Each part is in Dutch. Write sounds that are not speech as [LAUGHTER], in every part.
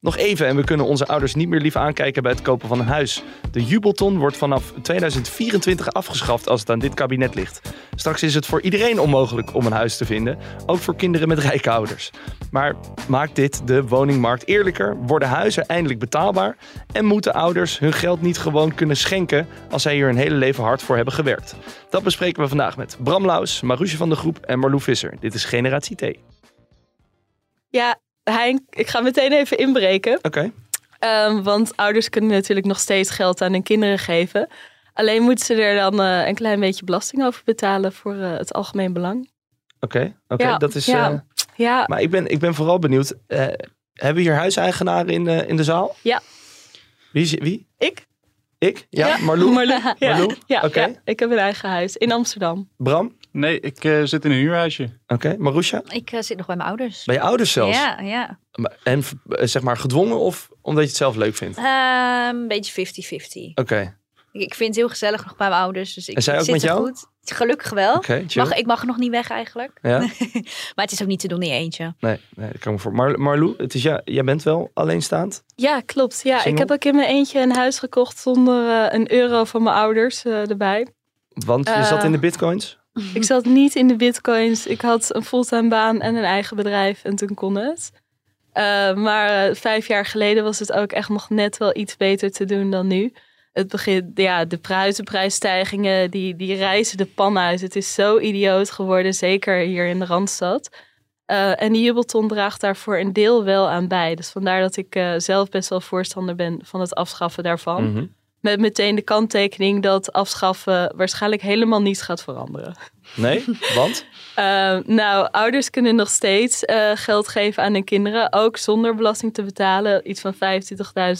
Nog even en we kunnen onze ouders niet meer lief aankijken bij het kopen van een huis. De jubelton wordt vanaf 2024 afgeschaft als het aan dit kabinet ligt. Straks is het voor iedereen onmogelijk om een huis te vinden, ook voor kinderen met rijke ouders. Maar maakt dit de woningmarkt eerlijker? Worden huizen eindelijk betaalbaar? En moeten ouders hun geld niet gewoon kunnen schenken als zij hier een hele leven hard voor hebben gewerkt? Dat bespreken we vandaag met Bram Laus, Marusje van de Groep en Marlou Visser. Dit is Generatie T. Ja, Hein, ik ga meteen even inbreken. Oké. Um, want ouders kunnen natuurlijk nog steeds geld aan hun kinderen geven. Alleen moeten ze er dan uh, een klein beetje belasting over betalen voor uh, het algemeen belang. Oké, okay, oké, ja, dat is. Ja, uh, ja. Maar ik ben, ik ben vooral benieuwd. hebben we hier huiseigenaren in, in de zaal? Ja. Wie? is- Wie? Ik? Ik? Ja, Marlou? [LAUGHS] ja, Oké. ja, ik heb een eigen huis in Amsterdam. Bram? Nee, ik eh, zit in een huurhuisje. Oké. Marusha? Ik eh, zit nog bij mijn ouders. Bij je ouders zelfs? Ja, ja. Maar- En eh, zeg maar gedwongen of omdat je het zelf leuk vindt? Eh, een beetje 50-50. Oké. Ik, ik vind het heel gezellig nog bij mijn ouders. Dus ik, En zij ook zit met er jou? Goed. Gelukkig wel. Mag, ik mag nog niet weg eigenlijk. Ja? [LAUGHS] Maar het is ook niet te doen in je eentje. Nee, nee, dat kan me voor. Mar Marlou, het is ja, jij bent wel alleenstaand? Ja, klopt. Ja, Single? ik heb ook in mijn eentje een huis gekocht zonder eh, een euro van mijn ouders eh, erbij. Want je zat in de bitcoins? Ik zat niet in de bitcoins. Ik had een fulltime baan en een eigen bedrijf en toen kon het. Eh, maar eh, vijf jaar geleden was het ook echt nog net wel iets beter te doen dan nu. Het begint, ja, de prijzenprijsstijgingen, die, die reizen de pan uit. Het is zo idioot geworden, zeker hier in de Randstad. Eh, en die jubelton draagt daarvoor een deel wel aan bij. Dus vandaar dat ik zelf best wel voorstander ben van het afschaffen daarvan. Mhm. Met meteen de kanttekening dat afschaffen waarschijnlijk helemaal niets gaat veranderen. Nee? Want? Uh, [LAUGHS] nou, ouders kunnen nog steeds uh, geld geven aan hun kinderen, ook zonder belasting te betalen. Iets van 25.000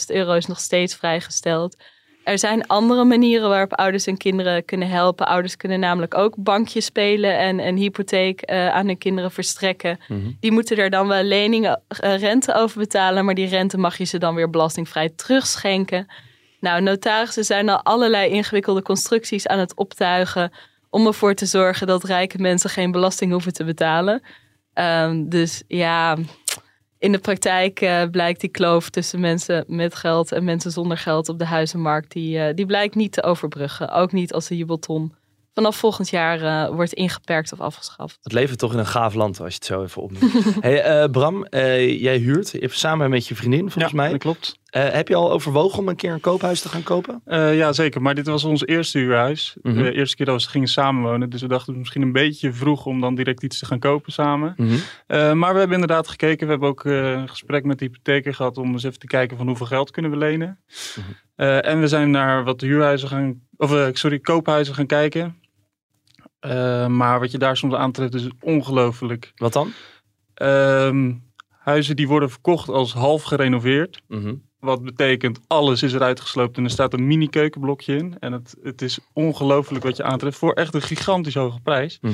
euro is nog steeds vrijgesteld. Er zijn andere manieren waarop ouders hun kinderen kunnen helpen. Ouders kunnen namelijk ook bankjes spelen en een hypotheek uh, aan hun kinderen verstrekken. Mhm. Die moeten er dan wel leningen, rente over betalen, maar die rente mag je ze dan weer belastingvrij terugschenken. Nou, notarissen zijn al allerlei ingewikkelde constructies aan het optuigen om ervoor te zorgen dat rijke mensen geen belasting hoeven te betalen. Um, dus ja, in de praktijk uh, blijkt die kloof tussen mensen met geld en mensen zonder geld op de huizenmarkt, die, uh, die blijkt niet te overbruggen. Ook niet als de jubelton vanaf volgend jaar uh, wordt ingeperkt of afgeschaft. Het leven toch in een gaaf land als je het zo even opnoemt. [LAUGHS] hey, uh, Bram, uh, jij huurt je hebt samen met je vriendin volgens ja, mij. dat klopt. Uh, heb je al overwogen om een keer een koophuis te gaan kopen? Uh, ja, zeker. Maar dit was ons eerste huurhuis. Mhm. De eerste keer dat we gingen samenwonen. Dus we dachten misschien een beetje vroeg om dan direct iets te gaan kopen samen. Mhm. Uh, maar we hebben inderdaad gekeken. We hebben ook een gesprek met de hypotheker gehad om eens even te kijken van hoeveel geld kunnen we lenen. Mhm. En we zijn naar wat huurhuizen gaan, of sorry, koophuizen gaan kijken. Maar wat je daar soms aantreft is ongelooflijk. Wat dan? Uh, huizen die worden verkocht als half gerenoveerd. Wat betekent alles is eruit gesloopt en er staat een mini keukenblokje in. En het, het is ongelooflijk wat je aantreft voor echt een gigantisch hoge prijs. Mhm.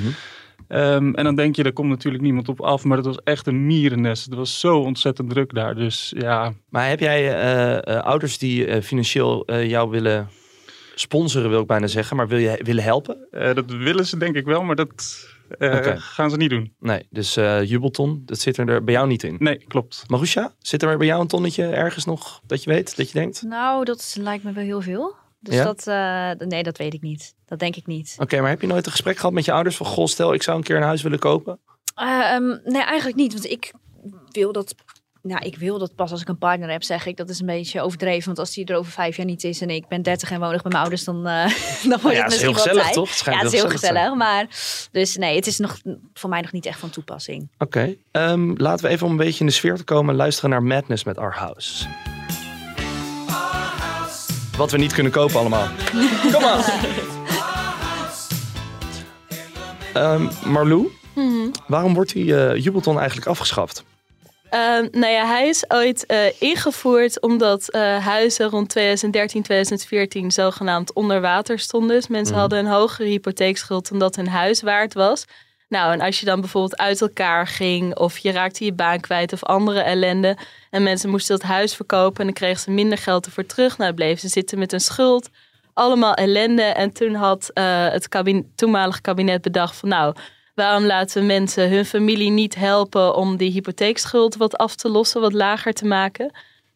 Um, en dan denk je, daar komt natuurlijk niemand op af. Maar het was echt een mierennest. Het was zo ontzettend druk daar. Dus ja. Maar heb jij uh, uh, ouders die uh, financieel jou willen sponsoren, wil ik bijna zeggen. Maar wil je willen helpen? Eh, dat willen ze denk ik wel, maar dat okay. gaan ze niet doen. Nee, dus uh, jubelton, dat zit er bij jou niet in? Nee, klopt. Marusha, zit er bij jou een tonnetje ergens nog dat je weet, dat je denkt? Nou, dat lijkt me wel heel veel. Dus ja? dat, uh, nee, dat weet ik niet. Dat denk ik niet. Oké, okay, maar heb je nooit een gesprek gehad met je ouders van, goh, stel ik zou een keer een huis willen kopen? Uh, um, nee, eigenlijk niet, want ik wil dat nou, ik wil dat pas als ik een partner heb, zeg ik. Dat is een beetje overdreven. Want als die er over vijf jaar niet is en ik ben 30 en wonig bij mijn ouders, dan, uh, [LAUGHS] dan wordt ja, het misschien heel wel gezellig, tijd. toch? Het ja, het is heel gezellig. Zijn. Maar dus nee, het is nog voor mij nog niet echt van toepassing. Oké, okay. um, laten we even om een beetje in de sfeer te komen luisteren naar Madness met Our House. Wat we niet kunnen kopen allemaal. [LAUGHS] Kom maar. Um, Marlou, mm -hmm. waarom wordt die uh, jubelton eigenlijk afgeschaft? Ehm, nou ja, hij is ooit eh, ingevoerd omdat eh, huizen rond 2013, 2014 zogenaamd onder water stonden. Dus mensen Mhm. hadden een hogere hypotheekschuld dan dat hun huis waard was. Nou, en als je dan bijvoorbeeld uit elkaar ging of je raakte je baan kwijt of andere ellende en mensen moesten dat huis verkopen en dan kregen ze minder geld ervoor terug, nou bleven ze zitten met een schuld. Allemaal ellende. En toen had eh, het kabin toenmalige kabinet bedacht van nou, waarom laten mensen hun familie niet helpen om die hypotheekschuld wat af te lossen, wat lager te maken.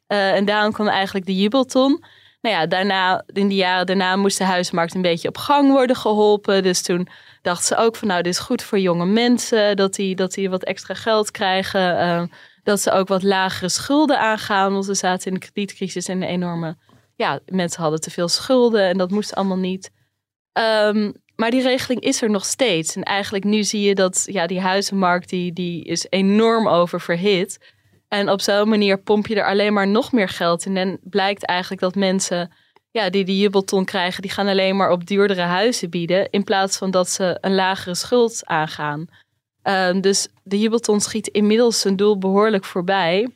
Eh, en daarom kwam eigenlijk de jubelton. Nou ja, daarna, in de jaren daarna moest de huismarkt een beetje op gang worden geholpen. Dus toen dachten ze ook van nou, dit is goed voor jonge mensen, dat die, dat die wat extra geld krijgen. eh, dat ze ook wat lagere schulden aangaan, want ze zaten in de kredietcrisis en een enorme... Ja, mensen hadden te veel schulden en dat moest allemaal niet. Ehm, maar die regeling is er nog steeds. En eigenlijk nu zie je dat ja, die huizenmarkt die, die is enorm oververhit. En op zo'n manier pomp je er alleen maar nog meer geld in. En blijkt eigenlijk dat mensen ja, die die jubelton krijgen, die gaan alleen maar op duurdere huizen bieden. In plaats van dat ze een lagere schuld aangaan. Ehm, dus de jubelton schiet inmiddels zijn doel behoorlijk voorbij.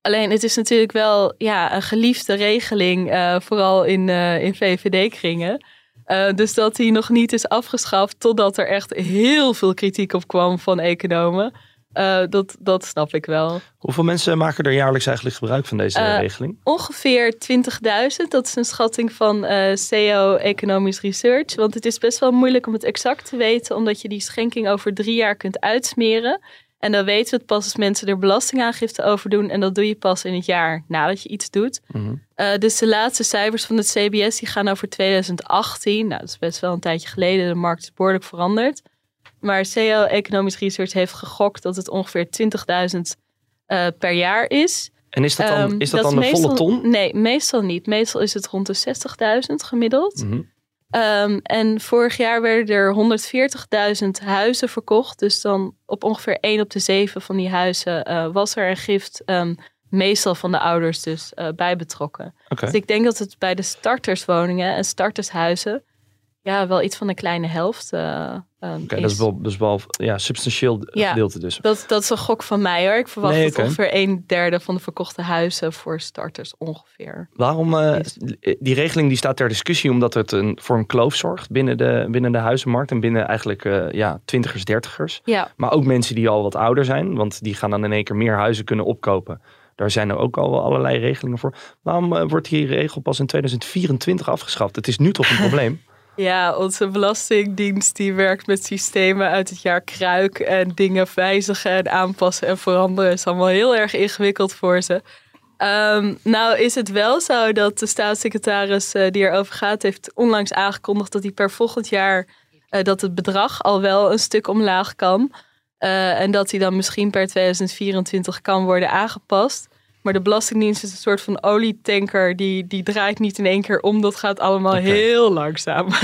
Alleen het is natuurlijk wel ja, een geliefde regeling, eh, vooral in, eh, in VVD-kringen. Eh, dus dat die nog niet is afgeschaft totdat er echt heel veel kritiek op kwam van economen. Eh, dat, dat snap ik wel. Hoeveel mensen maken er jaarlijks eigenlijk gebruik van deze Eh, regeling? Ongeveer 20.000, dat is een schatting van eh CO Economisch Research. Want het is best wel moeilijk om het exact te weten, omdat je die schenking over drie jaar kunt uitsmeren. En dan weten we het pas als mensen er belastingaangifte over doen. En dat doe je pas in het jaar nadat je iets doet. Mhm. Eh, dus de laatste cijfers van het CBS die gaan over 2018. Nou, dat is best wel een tijdje geleden. De markt is behoorlijk veranderd. Maar CO Economisch Research heeft gegokt dat het ongeveer 20.000 eh, per jaar is. En is dat dan, Ehm, is dat dan de meestal- volle ton? Nee, meestal niet. Meestal is het rond de 60.000 gemiddeld. Mhm. Ehm, en vorig jaar werden er 140.000 huizen verkocht. Dus dan op ongeveer 1 op de 7 van die huizen eh, was er een gift. ehm, meestal van de ouders dus eh, bij betrokken. Dus ik denk dat het bij de starterswoningen en startershuizen... ja, wel iets van een kleine helft eh, ehm, Oké, dat is wel, dat is wel ja, substantieel Ja. gedeelte dus. Dat, dat is een gok van mij hoor. Ik verwacht Nee, ongeveer een derde van de verkochte huizen voor starters ongeveer. Waarom, eh, Is- die regeling die staat ter discussie omdat het een, voor een kloof zorgt binnen de, binnen de huizenmarkt en binnen eigenlijk eh, ja, twintigers, dertigers. Ja, Maar ook mensen die al wat ouder zijn, want die gaan dan in één keer meer huizen kunnen opkopen. Daar zijn er ook al wel allerlei regelingen voor. Waarom eh, wordt die regel pas in 2024 afgeschaft? Het is nu toch een [LAUGHS] probleem? Ja, onze belastingdienst die werkt met systemen uit het jaar kruik en dingen wijzigen en aanpassen en veranderen. is allemaal heel erg ingewikkeld voor ze. Ehm, nou is het wel zo dat de staatssecretaris eh, die erover gaat, heeft onlangs aangekondigd dat hij per volgend jaar eh, dat het bedrag al wel een stuk omlaag kan. Eh, en dat hij dan misschien per 2024 kan worden aangepast. Maar de Belastingdienst is een soort van olietanker. Die, die draait niet in één keer om. Dat gaat allemaal heel langzaam. [LAUGHS]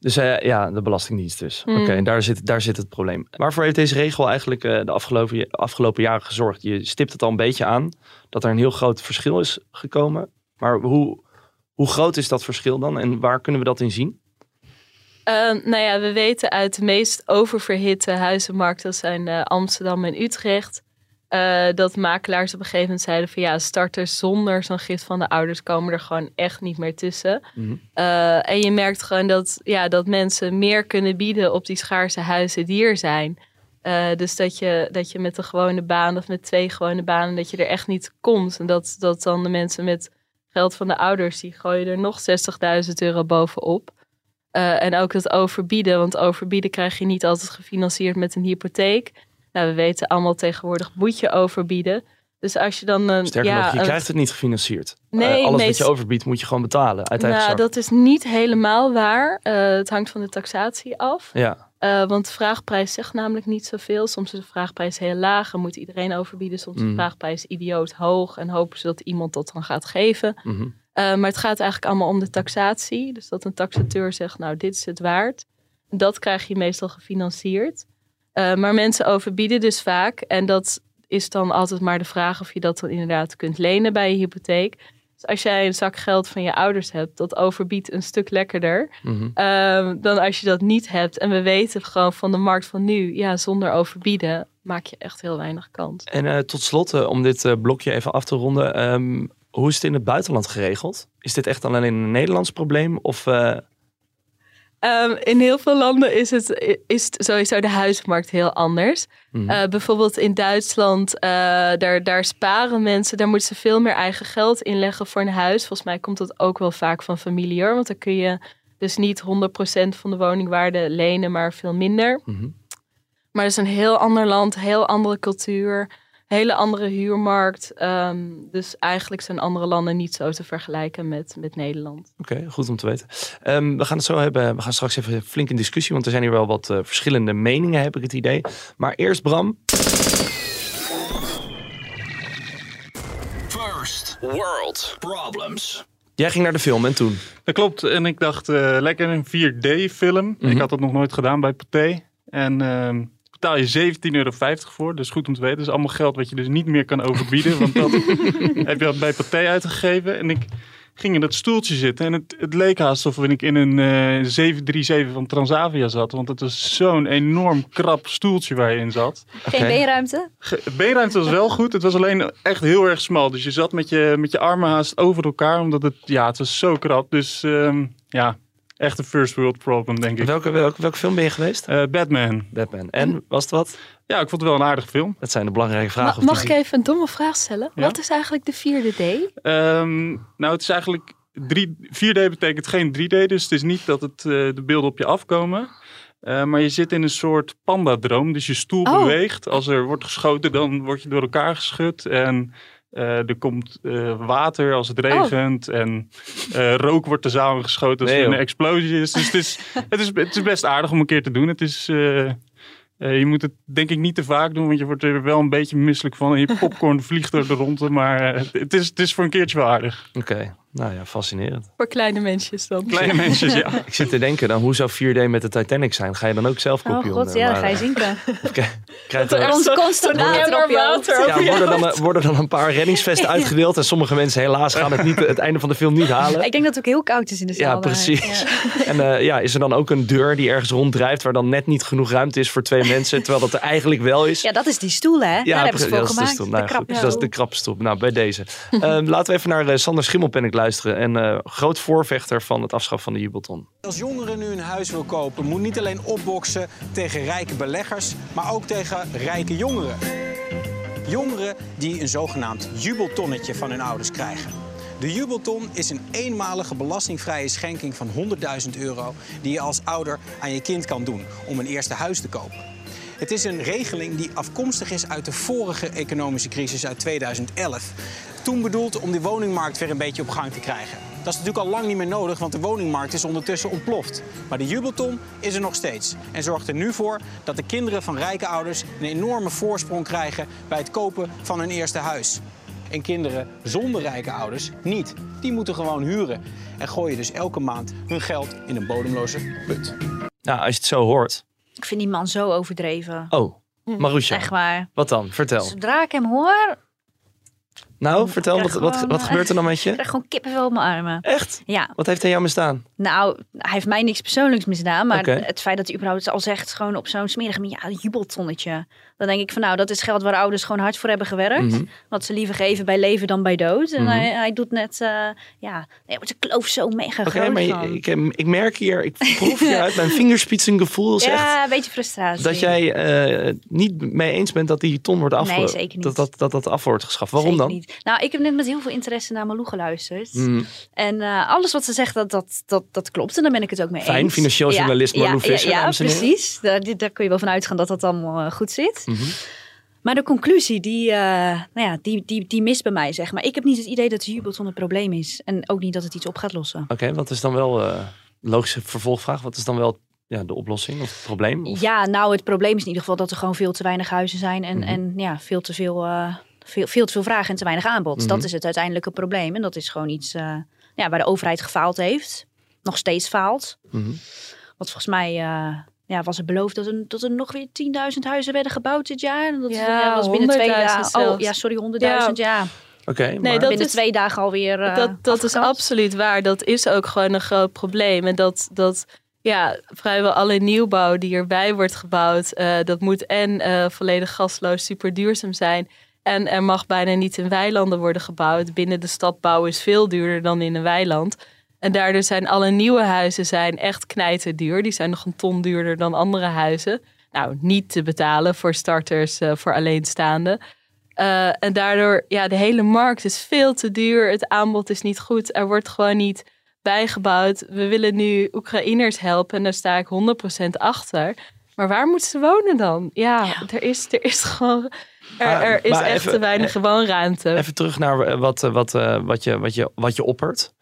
Dus eh, ja, de Belastingdienst dus. Hmm. Oké, en daar zit, daar zit het probleem. Waarvoor heeft deze regel eigenlijk eh, de afgelopen, afgelopen jaren gezorgd? Je stipt het al een beetje aan, dat er een heel groot verschil is gekomen. Maar hoe, hoe groot is dat verschil dan en waar kunnen we dat in zien? Ehm, nou ja, we weten uit de meest oververhitte huizenmarkt, dat zijn eh, Amsterdam en Utrecht, eh, dat makelaars op een gegeven moment zeiden van ja, starters zonder zo'n gift van de ouders komen er gewoon echt niet meer tussen. Mhm. Eh, en je merkt gewoon dat, ja, dat mensen meer kunnen bieden op die schaarse huizen die er zijn. Eh, dus dat je, dat je met een gewone baan of met twee gewone banen, dat je er echt niet komt. En dat, dat dan de mensen met geld van de ouders, die gooien er nog 60.000 euro bovenop. En ook dat overbieden, want overbieden krijg je niet altijd gefinancierd met een hypotheek. Nou, we weten allemaal tegenwoordig moet je overbieden. Dus als je dan een. Sterker ja, nog, je een- krijgt het niet gefinancierd. Nee, Eh, alles meest- wat je overbiedt moet je gewoon betalen uit eigen Nou, dat is niet helemaal waar. Eh, het hangt van de taxatie af. Ja, Eh, want de vraagprijs zegt namelijk niet zoveel. Soms is de vraagprijs heel laag en moet iedereen overbieden. Soms is Mm. de vraagprijs idioot hoog en hopen ze dat iemand dat dan gaat geven. mhm. Maar het gaat eigenlijk allemaal om de taxatie. Dus dat een taxateur zegt, nou, dit is het waard. Dat krijg je meestal gefinancierd. Eh, maar mensen overbieden dus vaak. En dat is dan altijd maar de vraag of je dat dan inderdaad kunt lenen bij je hypotheek. Dus als jij een zak geld van je ouders hebt, dat overbiedt een stuk lekkerder Mhm. ehm, dan als je dat niet hebt. En we weten gewoon van de markt van nu, ja, zonder overbieden maak je echt heel weinig kans. En eh, tot slot, eh, om dit blokje even af te ronden. ehm, hoe is het in het buitenland geregeld? Is dit echt alleen een Nederlands probleem? Of eh, Ehm, in heel veel landen is, het, is sowieso de huismarkt heel anders. mhm. Eh, bijvoorbeeld in Duitsland, eh, daar, daar sparen mensen, daar moeten ze veel meer eigen geld inleggen voor een huis. Volgens mij komt dat ook wel vaak van familie hoor, want dan kun je dus niet 100% van de woningwaarde lenen, maar veel minder. Mhm. Maar het is een heel ander land, heel andere cultuur, hele andere huurmarkt. Ehm, dus eigenlijk zijn andere landen niet zo te vergelijken met, met Nederland. Oké, goed om te weten. Ehm, we gaan het zo hebben. We gaan straks even flink in discussie, want er zijn hier wel wat eh, verschillende meningen, heb ik het idee. Maar eerst Bram. First World Problems. Jij ging naar de film en toen? Dat klopt. En ik dacht, eh, lekker een 4D-film. Mhm. Ik had dat nog nooit gedaan bij Pathé. En ehm betaal je 17,50 euro voor. Dat is goed om te weten. Dat is allemaal geld wat je dus niet meer kan overbieden. want dat [LAUGHS] heb je bij Pathé uitgegeven. En ik ging in dat stoeltje zitten. En het, het leek haast alsof ik in een eh 737 van Transavia zat. Want het was zo'n enorm krap stoeltje waar je in zat. Geen beenruimte? Beenruimte was wel goed. Het was alleen echt heel erg smal. Dus je zat met je, met je armen haast over elkaar. Omdat het, ja, het was zo krap. Dus ehm, ja, echt een first world problem, denk ik. Welke, welke, welke film ben je geweest? Eh, Batman. Batman. En, was het wat? Ja, ik vond het wel een aardige film. Dat zijn de belangrijke vragen. Ma- mag ik even een domme vraag stellen? Ja? Wat is eigenlijk de vierde D? Ehm, nou, het is eigenlijk... 3, 4D betekent geen 3D. Dus het is niet dat het, eh, de beelden op je afkomen. Eh, maar je zit in een soort pandadroom. Dus je stoel Oh. beweegt. Als er wordt geschoten, dan word je door elkaar geschud. En eh, er komt eh, water als het regent. En eh, rook wordt de zaal ingeschoten als Nee, er een explosie is. Dus het is, [LAUGHS] het, is, het is best aardig om een keer te doen. Het is... eh, eh, je moet het denk ik niet te vaak doen, want je wordt er wel een beetje misselijk van. En je popcorn [LAUGHS] vliegt door de ronde, maar het, is, het is voor een keertje wel aardig. Oké, nou ja, fascinerend. Voor kleine mensjes dan. Kleine [LAUGHS] mensen, ja. Ik zit te denken, dan hoe zou 4D met de Titanic zijn? Ga je dan ook zelf Oh kopie god, onder? ja, dan Maar, ga je eh, zinken. [LAUGHS] krijgen we- Ons constant water op je hoofd. Ja, worden dan, worden dan een paar reddingsvesten [LAUGHS] uitgedeeld en sommige mensen helaas gaan het, niet, het einde van de film niet halen. Ik denk dat het ook heel koud is in de zaal. Ja, precies. ja. En eh, ja, is er dan ook een deur die ergens ronddrijft waar dan net niet genoeg ruimte is voor twee mensen, terwijl dat er eigenlijk wel is? Ja, dat is die stoel, hè? Daar hebben ze precies, voor dat is de gemaakt. stoel. De Nou, de. Nou, bij deze. Ehm, laten we even naar eh, Sander Schimmelpenninck luisteren. En eh, groot voorvechter van het afschaffen van de jubelton. Als jongeren nu een huis wil kopen, moet niet alleen opboksen tegen rijke beleggers, maar ook tegen rijke jongeren. Jongeren die een zogenaamd jubeltonnetje van hun ouders krijgen. De jubelton is een eenmalige belastingvrije schenking van 100.000 euro die je als ouder aan je kind kan doen om een eerste huis te kopen. Het is een regeling die afkomstig is uit de vorige economische crisis uit 2011. Toen bedoeld om de woningmarkt weer een beetje op gang te krijgen. Dat is natuurlijk al lang niet meer nodig, want de woningmarkt is ondertussen ontploft. Maar de jubelton is er nog steeds en zorgt er nu voor dat de kinderen van rijke ouders een enorme voorsprong krijgen bij het kopen van hun eerste huis. En kinderen zonder rijke ouders niet. Die moeten gewoon huren en gooien dus elke maand hun geld in een bodemloze put. Nou, als je het zo hoort. Ik vind die man zo overdreven. Oh, Marusha. Echt waar. Wat dan? Vertel. Zodra ik hem hoor, Nou, vertel, wat, wat, gewoon, wat eh, gebeurt er dan met ik je? krijg gewoon kippenvel op mijn armen. Echt? Ja, Wat heeft hij jou misdaan? nou, hij heeft mij niks persoonlijks misdaan. Maar het feit dat hij überhaupt al zegt, gewoon op zo'n smerige manier, ja, een jubeltonnetje. Dan denk ik van, nou, dat is geld waar ouders gewoon hard voor hebben gewerkt. Mhm. Wat ze liever geven bij leven dan bij dood. En Mhm. hij, hij doet net, eh, ja, nee, de kloof zo mega Oké, groot maar van. ik, ik merk hier, ik [LAUGHS] proef hier uit mijn vingerspitsengevoel zegt ja, een beetje frustratie. dat jij eh, niet mee eens bent dat die ton wordt af, Nee, zeker niet. Dat, dat, dat dat af wordt geschaft. Waarom Zeker dan? Niet. Nou, ik heb net met heel veel interesse naar Malou geluisterd. Mm, En eh, alles wat ze zegt, dat, dat, dat, dat klopt. En daar ben ik het ook mee Fijn, eens. financieel journalist ja, Visser, Ja, ja, precies. Daar, daar kun je wel van uitgaan dat dat allemaal eh, goed zit. mhm. Maar de conclusie, die, eh, nou ja, die, die, die mist bij mij, zeg maar. Ik heb niet het idee dat de jubelton het probleem is. En ook niet dat het iets op gaat lossen. Oké, wat is dan wel, eh logische vervolgvage, wat is dan wel ja, de oplossing of het probleem? Of- Ja, nou, het probleem is in ieder geval dat er gewoon veel te weinig huizen zijn. En, Mhm. en ja, veel te veel, veel, veel te veel vraag en te weinig aanbod. Mhm. Dat is het uiteindelijke probleem. En dat is gewoon iets eh, ja, waar de overheid gefaald heeft. Nog steeds faalt. Mhm. Want volgens mij eh, ja, was er beloofd dat er, dat er nog weer 10.000 huizen werden gebouwd dit jaar. En dat Ja, was binnen twee 100.000 jaar. Oh ja, sorry, 100.000. Ja. Oké, Nee, maar- dat binnen is- twee dagen alweer eh dat, dat is absoluut waar. Dat is ook gewoon een groot probleem. En dat, dat ja, vrijwel alle nieuwbouw die erbij wordt gebouwd, eh, dat moet en eh, volledig gasloos, super duurzaam zijn. En er mag bijna niet in weilanden worden gebouwd. Binnen de stad bouwen is veel duurder dan in een weiland. En daardoor zijn alle nieuwe huizen zijn echt knijterduur. Die zijn nog een ton duurder dan andere huizen. Nou, niet te betalen voor starters, eh, voor alleenstaanden. Eh, en daardoor, ja, de hele markt is veel te duur. Het aanbod is niet goed. Er wordt gewoon niet bijgebouwd. We willen nu Oekraïners helpen en daar sta ik 100% achter. Maar waar moeten ze wonen dan? Ja, Er, is, er is [LAUGHS] gewoon. Er, Ah, er is maar echt even- te weinig woonruimte. Even terug naar eh, wat, eh, wat, eh, wat, je, wat, je, wat je oppert.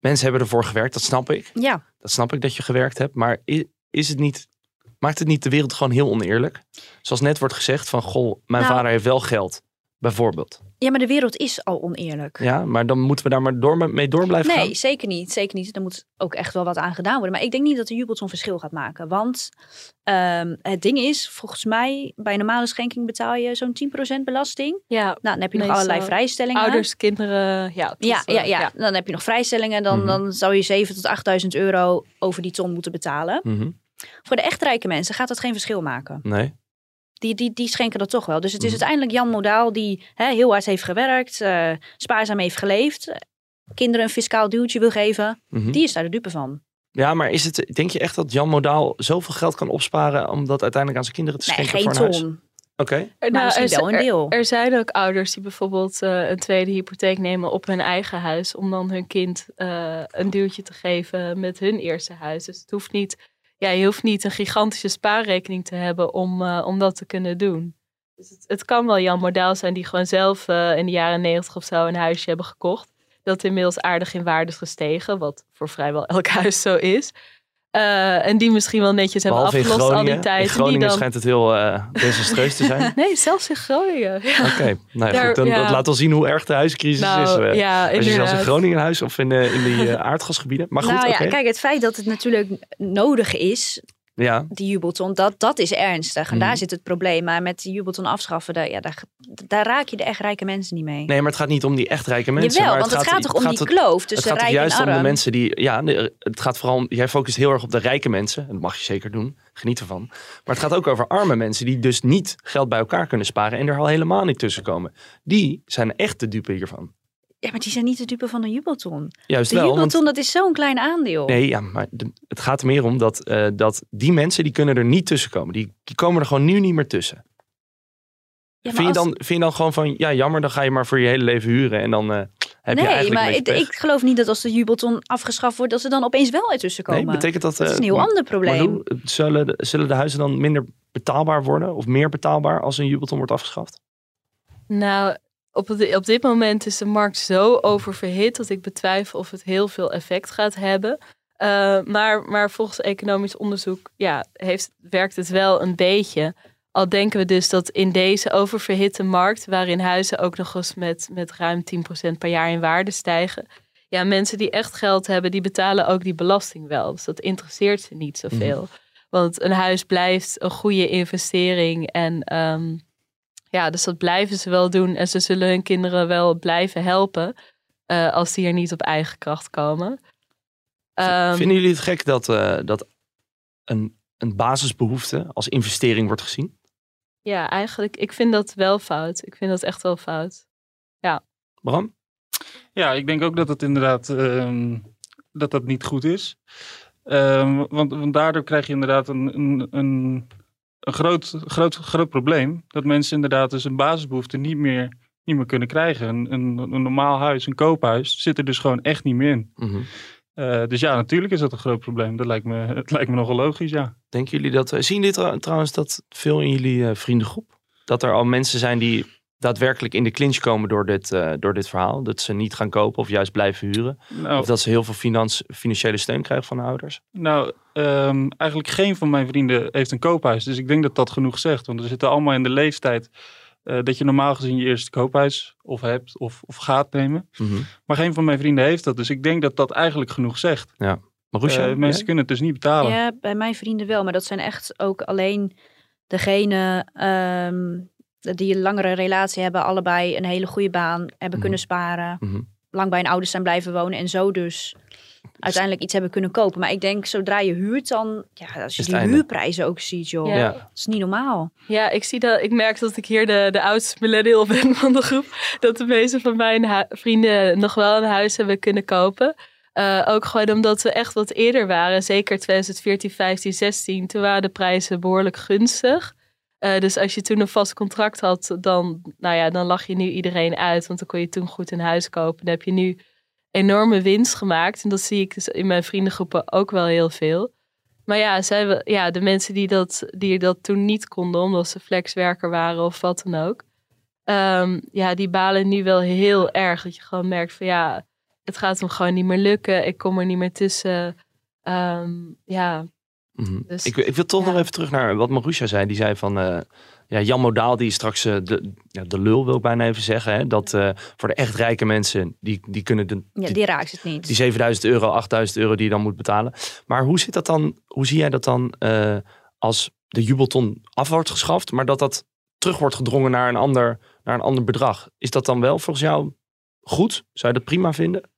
Mensen hebben ervoor gewerkt, dat snap ik. Ja, Dat snap ik dat je gewerkt hebt. Maar is, is het niet, maakt het niet de wereld gewoon heel oneerlijk? Zoals net wordt gezegd van, goh, mijn Nou- vader heeft wel geld. Bijvoorbeeld. ja, maar de wereld is al oneerlijk. Ja, maar dan moeten we daar maar door, mee door blijven Nee, gaan. zeker niet. Zeker niet. Er moet ook echt wel wat aan gedaan worden. Maar ik denk niet dat de Jubelton verschil gaat maken. Want ehm, het ding is, volgens mij, bij een normale schenking betaal je zo'n 10% belasting. ja, Nou, dan heb je nog allerlei vrijstellingen. ouders, kinderen, ja. tot, Ja, ja, ja, dan heb je nog vrijstellingen. Dan, Mhm. dan zou je 7.000 tot 8.000 euro over die ton moeten betalen. Mhm. Voor de echt rijke mensen gaat dat geen verschil maken. Nee. Die, die, die schenken dat toch wel. Dus het is Mhm. uiteindelijk Jan Modaal die hè, heel hard heeft gewerkt, eh, spaarzaam heeft geleefd, kinderen een fiscaal duwtje wil geven. Mhm. Die is daar de dupe van. Ja, maar is het, denk je echt dat Jan Modaal zoveel geld kan opsparen om dat uiteindelijk aan zijn kinderen te Nee, schenken geen voor een huis? ton. Oké. Er, Maar nou, misschien er, wel een er- deel. er zijn ook ouders die bijvoorbeeld eh, een tweede hypotheek nemen op hun eigen huis. Om dan hun kind eh, een duwtje te geven met hun eerste huis. Dus het hoeft niet, ja, je hoeft niet een gigantische spaarrekening te hebben om, eh, om dat te kunnen doen. Dus het, het kan wel Jan Modaal zijn die gewoon zelf eh, in de jaren negentig of zo een huisje hebben gekocht. Dat inmiddels aardig in waarde is gestegen. Wat voor vrijwel elk [LAUGHS] huis zo is. Eh, en die misschien wel netjes hebben Behalve afgelost al die tijd. In die Groningen dan... schijnt het heel eh desastreus te zijn. [LAUGHS] Nee, zelfs in Groningen. Ja. Oké, nou ja, Daar- goed, dan, ja. dat laat wel zien hoe erg de huiscrisis Nou, is. ja, als je zelfs in. Groningen huis of in, in die aardgasgebieden. Maar goed, nou ja, kijk, het feit dat het natuurlijk nodig is, Ja, die jubelton, dat, dat is ernstig. En daar zit het probleem. Maar met die jubelton afschaffen, daar, ja, daar, daar raak je de echt rijke mensen niet mee. nee, maar het gaat niet om die echt rijke mensen. Jawel, maar want het gaat, toch om die het- kloof Het tussen gaat toch rijk juist en om arm. de mensen die. Ja, het gaat vooral. om- Jij focust heel erg op de rijke mensen. Dat mag je zeker doen. Geniet ervan. Maar het gaat ook over arme mensen die dus niet geld bij elkaar kunnen sparen. en er al helemaal niet tussen komen. Die zijn echt de dupe hiervan. Ja, maar die zijn niet de dupe van de jubelton. Juist De wel. Want, jubelton, dat is zo'n klein aandeel. nee, ja, maar de- het gaat er meer om dat, eh, dat die mensen. die kunnen er niet tussen komen. Die, die komen er gewoon nu niet meer tussen. Ja, maar vind, je als- dan, vind je dan gewoon van. ja, jammer, dan ga je maar voor je hele leven huren. en dan eh, heb je nee, eigenlijk maar een ik, ik geloof niet dat als de jubelton afgeschaft wordt, dat ze dan opeens wel ertussen komen. Nee, betekent dat. dat is eh, een heel ander Maar probleem. hoe, zullen, de, zullen de huizen dan minder betaalbaar worden? Of meer betaalbaar als een jubelton wordt afgeschaft? Nou, op, het- op dit moment is de markt zo oververhit dat ik betwijfel of het heel veel effect gaat hebben. Eh, maar, maar volgens economisch onderzoek ja, heeft, werkt het wel een beetje. Al denken we dus dat in deze oververhitte markt, waarin huizen ook nog eens met, met ruim 10% per jaar in waarde stijgen. Ja, mensen die echt geld hebben, die betalen ook die belasting wel. Dus dat interesseert ze niet zoveel. Want een huis blijft een goede investering. En ehm, ja, dus dat blijven ze wel doen. En ze zullen hun kinderen wel blijven helpen. eh, als die er niet op eigen kracht komen. Ehm, Vinden jullie het gek dat, eh, dat een, een basisbehoefte als investering wordt gezien? Ja, eigenlijk, ik vind dat wel fout. Ik vind dat echt wel fout. Bram? Ja, ik denk ook dat het inderdaad ehm, dat dat niet goed is. Ehm, want, want daardoor krijg je inderdaad een, een, een, een groot, groot, groot probleem. Dat mensen inderdaad dus een basisbehoefte niet meer, niet meer kunnen krijgen. Een, een, een normaal huis, een koophuis, zit er dus gewoon echt niet meer in. Mhm. Eh, dus ja, natuurlijk is dat een groot probleem. Dat lijkt me, het lijkt me nogal logisch, ja. Denken jullie dat... eh, zien jullie trou- trouwens dat veel in jullie eh, vriendengroep? Dat er al mensen zijn die daadwerkelijk in de clinch komen door dit, eh, door dit verhaal? Dat ze niet gaan kopen of juist blijven huren? Nou, Of dat ze heel veel finans, financiële steun krijgen van de ouders? Nou, ehm, eigenlijk geen van mijn vrienden heeft een koophuis. Dus ik denk dat dat genoeg zegt. Want we zitten allemaal in de leeftijd eh, dat je normaal gezien je eerste koophuis of hebt of, of gaat nemen. Mhm. Maar geen van mijn vrienden heeft dat. Dus ik denk dat dat eigenlijk genoeg zegt. Marusha, Eh, mensen kunnen het dus niet betalen. Ja, bij mijn vrienden wel. Maar dat zijn echt ook alleen degene ehm, die een langere relatie hebben, allebei een hele goede baan, hebben Mhm. kunnen sparen, Mhm. lang bij hun ouders zijn blijven wonen en zo dus uiteindelijk iets hebben kunnen kopen. Maar ik denk, zodra je huurt, dan, ja, als je die einde. huurprijzen ook ziet, joh, Ja. Dat is niet normaal. Ja, ik zie dat. Ik merk dat ik hier de, de oudste millennial ben van de groep. Dat de meeste van mijn vrienden nog wel een huis hebben kunnen kopen. Eh, ook gewoon omdat we echt wat eerder waren. Zeker 2014, 15, 16. Toen waren de prijzen behoorlijk gunstig. Eh, dus als je toen een vast contract had, dan, nou ja, dan lag je nu iedereen uit. Want dan kon je toen goed een huis kopen. Dan heb je nu enorme winst gemaakt. En dat zie ik dus in mijn vriendengroepen ook wel heel veel. Maar ja, zijn we, ja de mensen die dat, die dat toen niet konden, omdat ze flexwerker waren of wat dan ook. ehm, ja, die balen nu wel heel erg. Dat je gewoon merkt van ja, het gaat hem gewoon niet meer lukken. Ik kom er niet meer tussen. Ehm, ja, Mhm. Dus- ik, ik wil toch ja. nog even terug naar wat Marusha zei. Die zei van, eh, ja, Jan Modaal die is straks eh, de, ja, de lul wil ik bijna even zeggen. Hè, dat eh, voor de echt rijke mensen, die, die kunnen de, Ja, die, die raakt het niet. die 7000 euro, 8000 euro die je dan moet betalen. Maar hoe zit dat dan, hoe zie jij dat dan als de jubelton af wordt geschaft, maar dat dat terug wordt gedrongen naar een ander, naar een ander bedrag? Is dat dan wel volgens jou goed? Zou je dat prima vinden?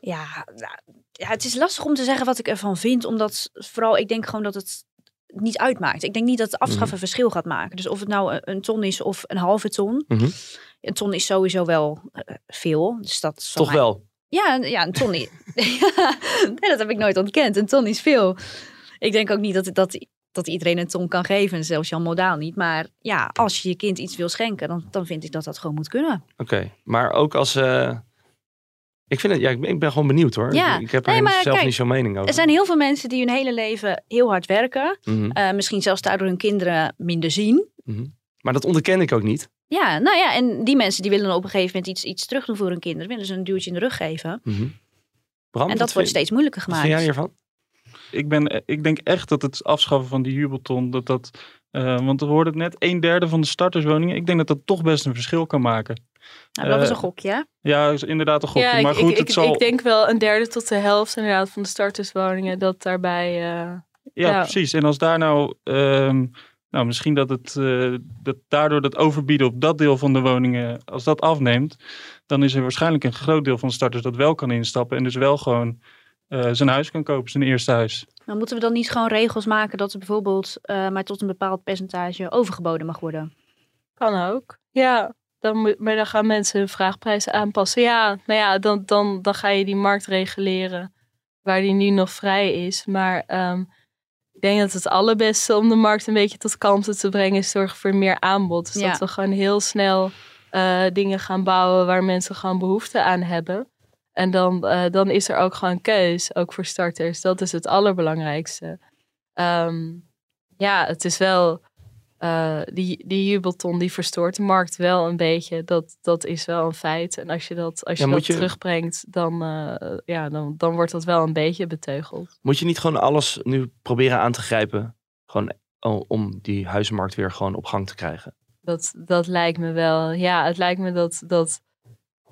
Ja, nou, ja, het is lastig om te zeggen wat ik ervan vind, omdat vooral ik denk gewoon dat het niet uitmaakt. Ik denk niet dat het afschaffen Mhm. verschil gaat maken. Dus of het nou een- ton is of een halve ton. Mhm. Een ton is sowieso wel eh, veel. Dus dat is Toch mij- wel? Ja, een- ja, een ton [LAUGHS] nee, dat heb ik nooit ontkend. Een ton is veel. Ik denk ook niet dat, dat, dat iedereen een ton kan geven, zelfs Jan Modaal niet. Maar ja, als je je kind iets wil schenken, dan, dan vind ik dat dat gewoon moet kunnen. Oké, maar ook als... eh, ik, vind het, ja, ik, ben, ik ben gewoon benieuwd hoor. Ja. Ik, ik heb Nee, er maar zelf kijk, niet zo'n mening over. Er zijn heel veel mensen die hun hele leven heel hard werken. Mhm, Eh, misschien zelfs daardoor hun kinderen minder zien. mhm. Maar dat onderken ik ook niet. Ja, nou ja, en die mensen die willen dan op een gegeven moment iets, iets terug doen voor hun kinderen. Willen ze een duwtje in de rug geven. Bram, en wat dat wordt vind- steeds moeilijker Wat gemaakt. vind jij hiervan? Ik, ben, ik denk echt dat het afschaffen van die jubelton, dat dat, eh, want we hoorden het net, een derde van de starterswoningen. Ik denk dat dat toch best een verschil kan maken. Nou, dat was een Eh, gokje. hè? Ja, is inderdaad een gokje. ja ik, maar goed, ik, het ik, zal... ik denk wel een derde tot de helft inderdaad van de starterswoningen dat daarbij. eh, Ja, Ja. precies. En als daar nou, ehm, nou misschien dat het eh, dat daardoor dat overbieden op dat deel van de woningen, als dat afneemt, dan is er waarschijnlijk een groot deel van de starters dat wel kan instappen en dus wel gewoon eh, zijn huis kan kopen, zijn eerste huis. Maar moeten we dan niet gewoon regels maken dat er bijvoorbeeld eh, maar tot een bepaald percentage overgeboden mag worden? Kan ook. Ja, dan maar dan gaan mensen hun vraagprijzen aanpassen. Ja, nou ja, dan, dan, dan ga je die markt reguleren waar die nu nog vrij is. Maar ehm, ik denk dat het allerbeste om de markt een beetje tot kanten te brengen is zorgen voor meer aanbod. Dus Ja. dat we gewoon heel snel eh, dingen gaan bouwen waar mensen gewoon behoefte aan hebben. En dan, eh, dan is er ook gewoon keus, ook voor starters. Dat is het allerbelangrijkste. Ehm, ja, het is wel eh, die, die jubelton die verstoort de markt wel een beetje. Dat, dat is wel een feit. En als je dat, als je dat je- terugbrengt, dan, eh, ja, dan, dan wordt dat wel een beetje beteugeld. Moet je niet gewoon alles nu proberen aan te grijpen? Gewoon o- om die huizenmarkt weer gewoon op gang te krijgen. Dat, dat lijkt me wel. Ja, het lijkt me dat. dat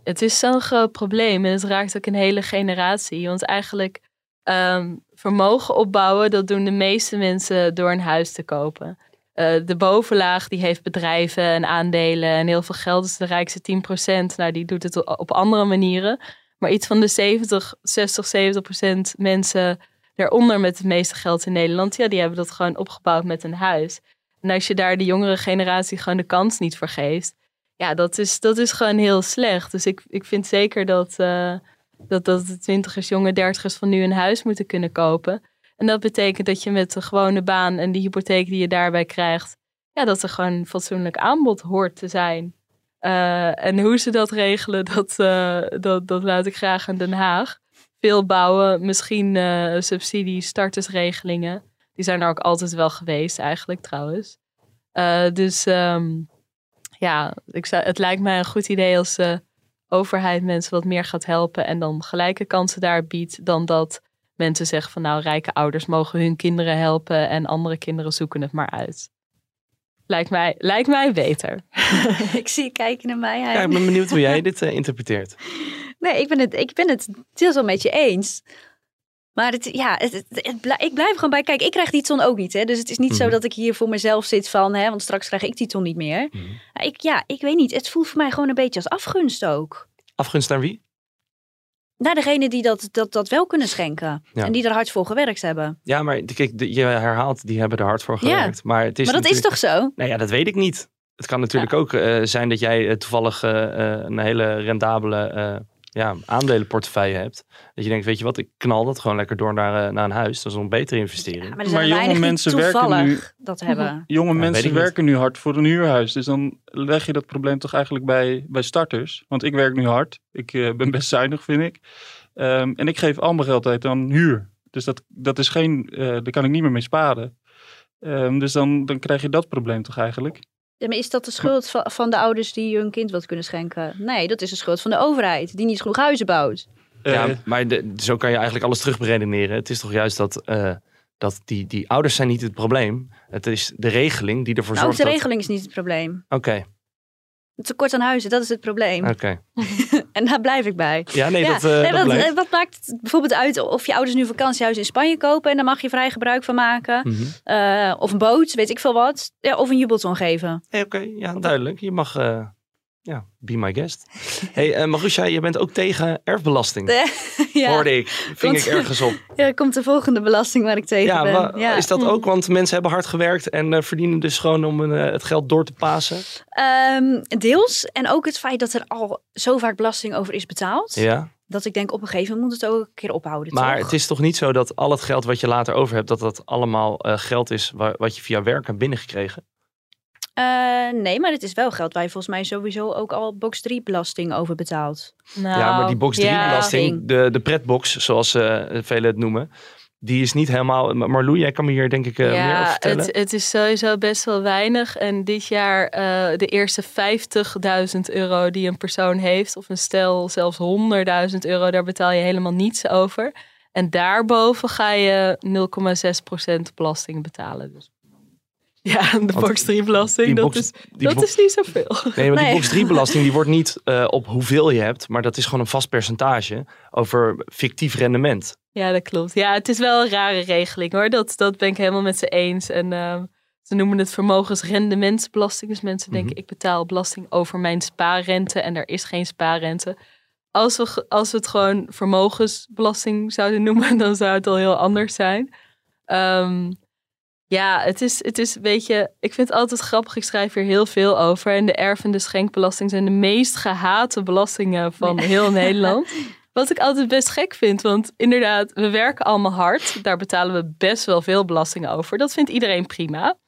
het is zo'n groot probleem en het raakt ook een hele generatie. Want eigenlijk ehm, vermogen opbouwen, dat doen de meeste mensen door een huis te kopen. Eh, de bovenlaag die heeft bedrijven en aandelen en heel veel geld. Dus de rijkste 10%, nou die doet het op andere manieren. Maar iets van de 70, 60, 70% mensen daaronder met het meeste geld in Nederland, ja, die hebben dat gewoon opgebouwd met een huis. En als je daar de jongere generatie gewoon de kans niet voor geeft, ja, dat is, dat is gewoon heel slecht. Dus ik, ik vind zeker dat, eh, dat, dat de twintigers, jonge dertigers van nu een huis moeten kunnen kopen. En dat betekent dat je met de gewone baan en die hypotheek die je daarbij krijgt, ja, dat er gewoon een fatsoenlijk aanbod hoort te zijn. Eh, en hoe ze dat regelen, [LAUGHS] dat, eh, dat, dat laat ik graag aan Den Haag. Veel bouwen, misschien eh subsidie, startersregelingen. Die zijn er ook altijd wel geweest, eigenlijk trouwens. Dus ehm, ja, ik zou, het lijkt mij een goed idee als de overheid mensen wat meer gaat helpen en dan gelijke kansen daar biedt, dan dat mensen zeggen van nou, rijke ouders mogen hun kinderen helpen en andere kinderen zoeken het maar uit. Lijkt mij, lijkt mij beter. [LAUGHS] ik zie je kijken naar mij. Ja, ik ben benieuwd hoe jij dit eh, interpreteert. [LAUGHS] Nee, ik ben het, ik ben het deels wel met je eens. Maar het, ja, het, het- het blij- ik blijf gewoon bij. Kijk, ik krijg die ton ook niet. Hè? Dus het is niet zo Mhm. dat ik hier voor mezelf zit van, hè, want straks krijg ik die ton niet meer. Mhm. Ik, ja, ik weet niet. Het voelt voor mij gewoon een beetje als afgunst ook. Afgunst naar wie? Naar degene die dat, dat, dat wel kunnen schenken. Ja. En die er hard voor gewerkt hebben. Ja, maar kijk, je herhaalt, die hebben er hard voor Ja. gewerkt. Maar, het is maar dat is toch zo? Nou ja, dat weet ik niet. Het kan natuurlijk ook eh, zijn dat jij eh, toevallig eh, een hele rendabele ja, aandelenportefeuille hebt. Dat je denkt, weet je wat, ik knal dat gewoon lekker door naar, eh, naar een huis. Dat is een betere investering. Ja, maar er jonge mensen werken nu- dat hebben. Jonge mensen niet. werken nu hard voor een huurhuis. Dus dan leg je dat probleem toch eigenlijk bij, bij starters. Want ik werk nu hard. Ik eh, ben best zuinig, vind ik. Ehm, en ik geef al mijn geld uit aan huur. Dus dat, dat is geen, eh, daar kan ik niet meer mee sparen. Ehm, dus dan, dan krijg je dat probleem toch eigenlijk. Ja, maar is dat de schuld van, van de ouders die hun kind wat kunnen schenken? Nee, dat is de schuld van de overheid. Die niet genoeg huizen bouwt. Eh, ja, maar de- zo kan je eigenlijk alles terugberedeneren. Het is toch juist dat, eh, dat die, die ouders zijn niet het probleem. Het is de regeling die ervoor Nou, zorgt de dat... regeling is niet het probleem. Oké, tekort aan huizen, dat is het probleem. oké. [LAUGHS] En daar blijf ik bij. Ja, nee, Ja, dat, eh, nee, dat wat, eh, maakt het bijvoorbeeld uit of je ouders nu een vakantiehuis in Spanje kopen en daar mag je vrij gebruik van maken? Mhm. Eh, of een boot, weet ik veel wat. Ja, of een jubelton geven. Hey, Oké, ja, duidelijk. Je mag, eh, ja, be my guest. [LAUGHS] hey, eh Marusha, je bent ook tegen erfbelasting. [LAUGHS] ja, Hoorde ik, ving ik ergens op. [LAUGHS] ja, komt de volgende belasting waar ik tegen Ja, ben. ja. is dat ook? Want mensen hebben hard gewerkt en eh, verdienen dus gewoon om eh, het geld door te pasen. Ehm, deels. En ook het feit dat er al zo vaak belasting over is betaald. Ja, Dat ik denk op een gegeven moment moet het ook een keer ophouden. maar toch? het is toch niet zo dat al het geld wat je later over hebt, dat dat allemaal geld is wa- wat je via werk hebt binnengekregen? Eh, nee, maar het is wel geld waar je volgens mij sowieso ook al box 3 belasting over betaalt. Nou, ja, maar die box 3 ja. belasting, de, de pretbox, zoals eh velen het noemen, die is niet helemaal... Maar Marlou, jij kan me hier denk ik eh, meer over ja, vertellen. het, het is sowieso best wel weinig. En dit jaar eh, de eerste 50.000 euro die een persoon heeft, of een stel zelfs 100.000 euro, daar betaal je helemaal niets over. En daarboven ga je 0,6% belasting betalen. Dus. Ja, de Want box 3 belasting, dat, box- is, dat is niet zoveel. Nee, maar die box 3 [LAUGHS] belasting die wordt niet eh, op hoeveel je hebt, maar dat is gewoon een vast percentage over fictief rendement. Ja, dat klopt. Ja, het is wel een rare regeling hoor. Dat, dat ben ik helemaal met ze eens. En ehm, ze noemen het vermogensrendementsbelasting. Dus mensen denken, Mhm. ik betaal belasting over mijn spaarrente en er is geen spaarrente. Als we, als we het gewoon vermogensbelasting zouden noemen, [LAUGHS] dan zou het al heel anders zijn. Ehm, ja, het is, het is een beetje. Ik vind het altijd grappig. Ik schrijf hier heel veel over. En de erf- en de schenkbelasting zijn de meest gehate belastingen van heel [LAUGHS] Nederland. Wat ik altijd best gek vind. Want inderdaad, we werken allemaal hard. Daar betalen we best wel veel belasting over. Dat vindt iedereen prima.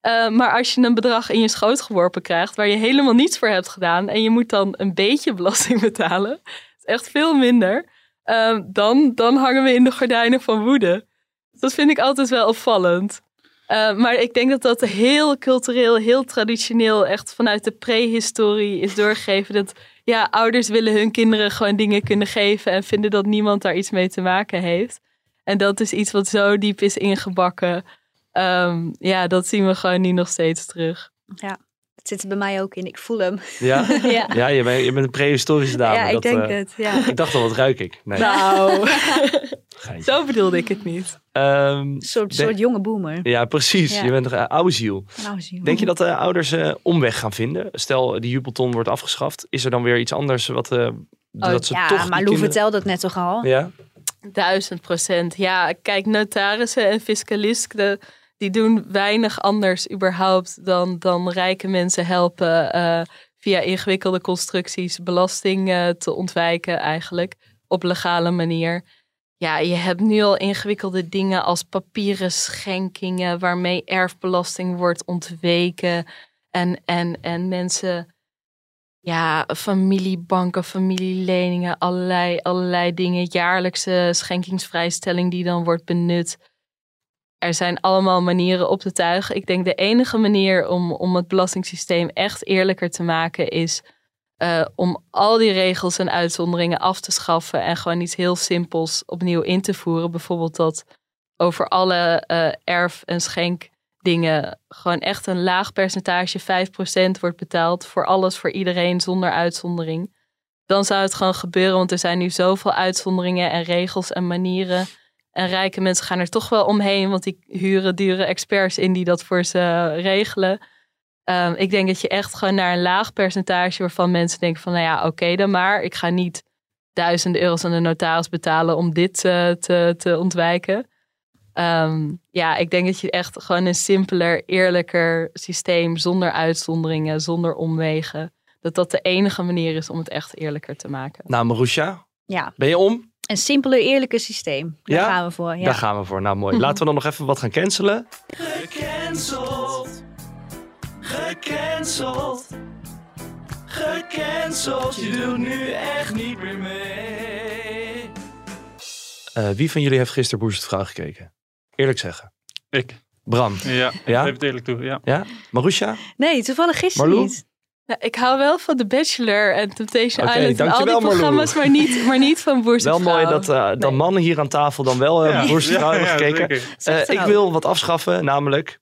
Eh, maar als je een bedrag in je schoot geworpen krijgt waar je helemaal niets voor hebt gedaan en je moet dan een beetje belasting [LAUGHS] betalen, echt veel minder, eh, dan, dan hangen we in de gordijnen van woede. Dat vind ik altijd wel opvallend. Eh, maar ik denk dat dat heel cultureel, heel traditioneel, echt vanuit de prehistorie is doorgegeven. Dat ja, ouders willen hun kinderen gewoon dingen kunnen geven en vinden dat niemand daar iets mee te maken heeft. En dat is iets wat zo diep is ingebakken. Ehm, ja, dat zien we gewoon nu nog steeds terug. Het zit er bij mij ook in. Ik voel hem. Ja, [LAUGHS] ja, ja je, bent, je bent een prehistorische dame. ja ik dat, denk eh, het. Ja. Ik dacht al, wat ruik ik? Nee, Nou, [LAUGHS] geintje. zo bedoelde ik het niet. Ehm, Een soort, jonge boomer. ja, precies. Ja. Je bent een oude ziel. Nou, zie je. Denk je dat de ouders eh, omweg gaan vinden? Stel, die jubelton wordt afgeschaft. Is er dan weer iets anders wat, eh, dat ze ja, toch maar Lou kinderen- vertelde het net toch al? Ja? Duizend procent. Ja, kijk, notarissen en fiscalisten, die doen weinig anders überhaupt dan, dan rijke mensen helpen eh, via ingewikkelde constructies belasting eh, te ontwijken eigenlijk op legale manier. Ja, je hebt nu al ingewikkelde dingen als papieren schenkingen waarmee erfbelasting wordt ontweken en, en, en mensen ja, familiebanken, familieleningen, allerlei, allerlei dingen. Jaarlijkse schenkingsvrijstelling die dan wordt benut. Er zijn allemaal manieren op te tuigen. Ik denk de enige manier om, om het belastingssysteem echt eerlijker te maken is eh, om al die regels en uitzonderingen af te schaffen en gewoon iets heel simpels opnieuw in te voeren. Bijvoorbeeld dat over alle eh, erf- en schenkdingen gewoon echt een laag percentage, 5% wordt betaald voor alles, voor iedereen, zonder uitzondering. Dan zou het gewoon gebeuren, want er zijn nu zoveel uitzonderingen en regels en manieren. En rijke mensen gaan er toch wel omheen, want die huren dure experts in die dat voor ze regelen. Ehm, ik denk dat je echt gewoon naar een laag percentage waarvan mensen denken van, nou ja, oké dan maar. Ik ga niet duizenden euro's aan de notaris betalen om dit eh, te, te ontwijken. Ehm, ja, ik denk dat je echt gewoon een simpeler, eerlijker systeem zonder uitzonderingen, zonder omwegen, dat dat de enige manier is om het echt eerlijker te maken. Nou, Marusha, Ja, ben je om? Een simpeler, eerlijker systeem. Daar Ja? gaan we voor. Ja. Daar gaan we voor. Nou, mooi. Laten we dan nog even wat gaan cancelen. Gecanceld. Gecanceld. Gecanceld. Je doet nu echt niet meer mee. Eh, wie van jullie heeft gisteren Boers het Vrouw gekeken? Eerlijk zeggen. Ik. Bram. Ja, Ja? geef het eerlijk toe. Ja. Ja? Marusha? Nee, toevallig gisteren Marlou? niet. Ja, ik hou wel van The Bachelor en Temptation Island en al die programma's, maar niet, [LAUGHS] maar niet van Boer Wel mooi dat, eh, dat mannen hier aan tafel dan wel uh, Boers het Vrouw hebben gekeken. Eh, ik nou. wil wat afschaffen, namelijk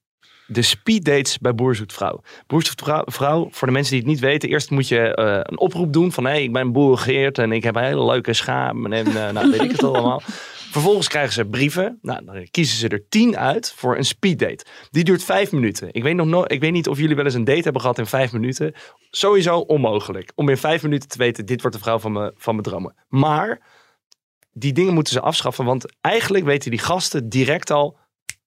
de speeddates bij Boer zoekt vrouw. Boer zoekt vrouw, vrouw, voor de mensen die het niet weten, eerst moet je eh, een oproep doen van hé, ik ben Boer Geert en ik heb een hele leuke schaam en eh, nou weet ik het [LAUGHS] allemaal. Vervolgens krijgen ze brieven. Nou, dan kiezen ze er tien uit voor een speeddate. Die duurt vijf minuten. Ik weet, nog no ik weet niet of jullie wel eens een date hebben gehad in vijf minuten. Sowieso onmogelijk. Om in vijf minuten te weten, dit wordt de vrouw van me- van mijn dromen. Maar die dingen moeten ze afschaffen. Want eigenlijk weten die gasten direct al...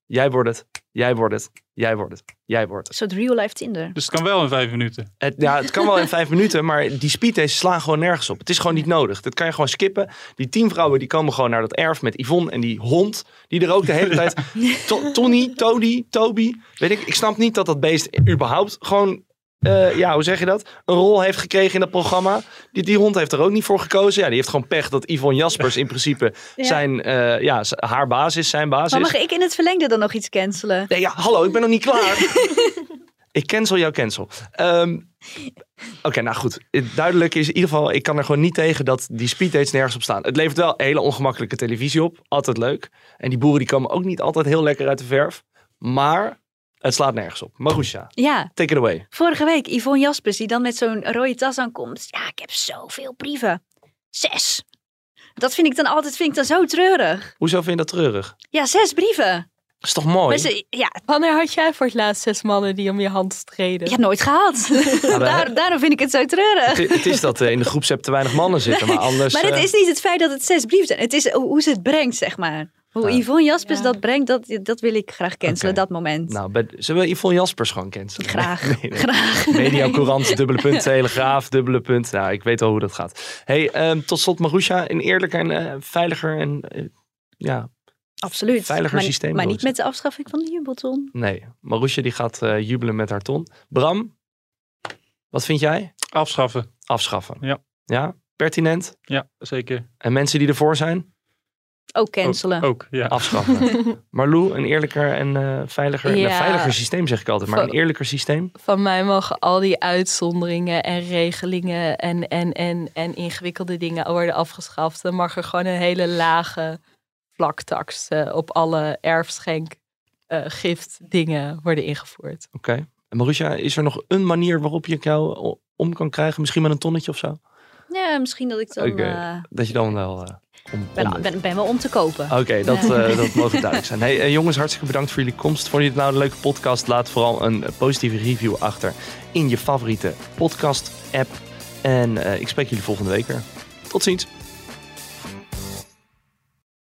Jij wordt het, jij wordt het, jij wordt het, jij wordt het. Een soort real life Tinder. Dus het kan wel in vijf minuten. het ja, het kan wel in vijf minuten, maar die speeddates slaan gewoon nergens op. Het is gewoon niet nodig. Dat kan je gewoon skippen. Die tien vrouwen die komen gewoon naar dat erf met Yvonne en die hond. Die er ook de hele tijd... [LAUGHS] To- Tony, Tody, Toby. Weet ik, ik snap niet dat dat beest überhaupt gewoon... eh, ja, hoe zeg je dat? Een rol heeft gekregen in dat programma. Die, die hond heeft er ook niet voor gekozen. Ja, die heeft gewoon pech dat Yvonne Jaspers in principe [LAUGHS] Ja. zijn, eh, ja, haar baas is, zijn baas Maar mag ik in het verlengde dan nog iets cancelen? Nee, ja, hallo, ik ben nog niet klaar. [LAUGHS] ik cancel jouw cancel. Ehm, Oké, nou goed. Duidelijk is in ieder geval, ik kan er gewoon niet tegen dat die speeddates nergens op staan. Het levert wel hele ongemakkelijke televisie op. Altijd leuk. En die boeren die komen ook niet altijd heel lekker uit de verf. Maar het slaat nergens op. Marusha, Ja, take it away. vorige week Yvonne Jaspers die dan met zo'n rode tas aankomt. Ja, ik heb zoveel brieven. Zes. Dat vind ik dan altijd vind ik dan zo treurig. Hoezo vind je dat treurig? Ja, zes brieven. Dat is toch mooi? Ze, ja, Wanneer had jij voor het laatst zes mannen die om je hand streden? ik heb nooit gehad. [LAUGHS] [LAUGHS] Daar, daarom vind ik het zo treurig. Het, het is dat eh, in de groepsapp te weinig mannen zitten. Maar [LAUGHS] anders... Maar het eh, is niet het feit dat het zes brieven zijn. Het is hoe hoe ze het brengt, zeg maar. Hoe Ja. Yvonne Jaspers Ja. dat brengt, dat, dat wil ik graag cancelen, dat moment. Nou, bij, zullen we Yvonne Jaspers gewoon cancelen? graag, Nee, nee. graag. [LAUGHS] Media Courant, dubbele punt, [LAUGHS] Telegraaf, dubbele punt. Nou, ik weet al hoe dat gaat. Hey, ehm, tot slot Marusha, een eerlijker en eh, veiliger en eh, ja, Absoluut. Veiliger maar, systeem Maar niet met de afschaffing van de jubelton. nee. Marusha die gaat eh, jubelen met haar ton. Bram, wat vind jij? Afschaffen. Afschaffen. Ja. Ja, pertinent. Ja, zeker. En mensen die ervoor zijn, Ook cancelen. Ook, ook, ja. afschaffen. [LAUGHS] Marlou, een eerlijker en eh, veiliger, Ja. een veiliger systeem zeg ik altijd, maar Van- een eerlijker systeem. Van mij mogen al die uitzonderingen en regelingen en, en, en, en ingewikkelde dingen worden afgeschaft. Dan mag er gewoon een hele lage vlaktax eh, op alle erfschenk, eh, gift dingen worden ingevoerd. Oké. En Marusha, is er nog een manier waarop je jou om kan krijgen? Misschien met een tonnetje of zo? Ja, misschien dat ik dan... Oké. Dat je dan wel eh, om, ben, om bent. ben, ben wel om te kopen. Oké, dat, eh, [LAUGHS] dat mogen duidelijk zijn. Hey, eh, jongens, hartstikke bedankt voor jullie komst. Vond je het nou een leuke podcast? Laat vooral een eh, positieve review achter in je favoriete podcast-app. En eh, ik spreek jullie volgende week weer. Tot ziens.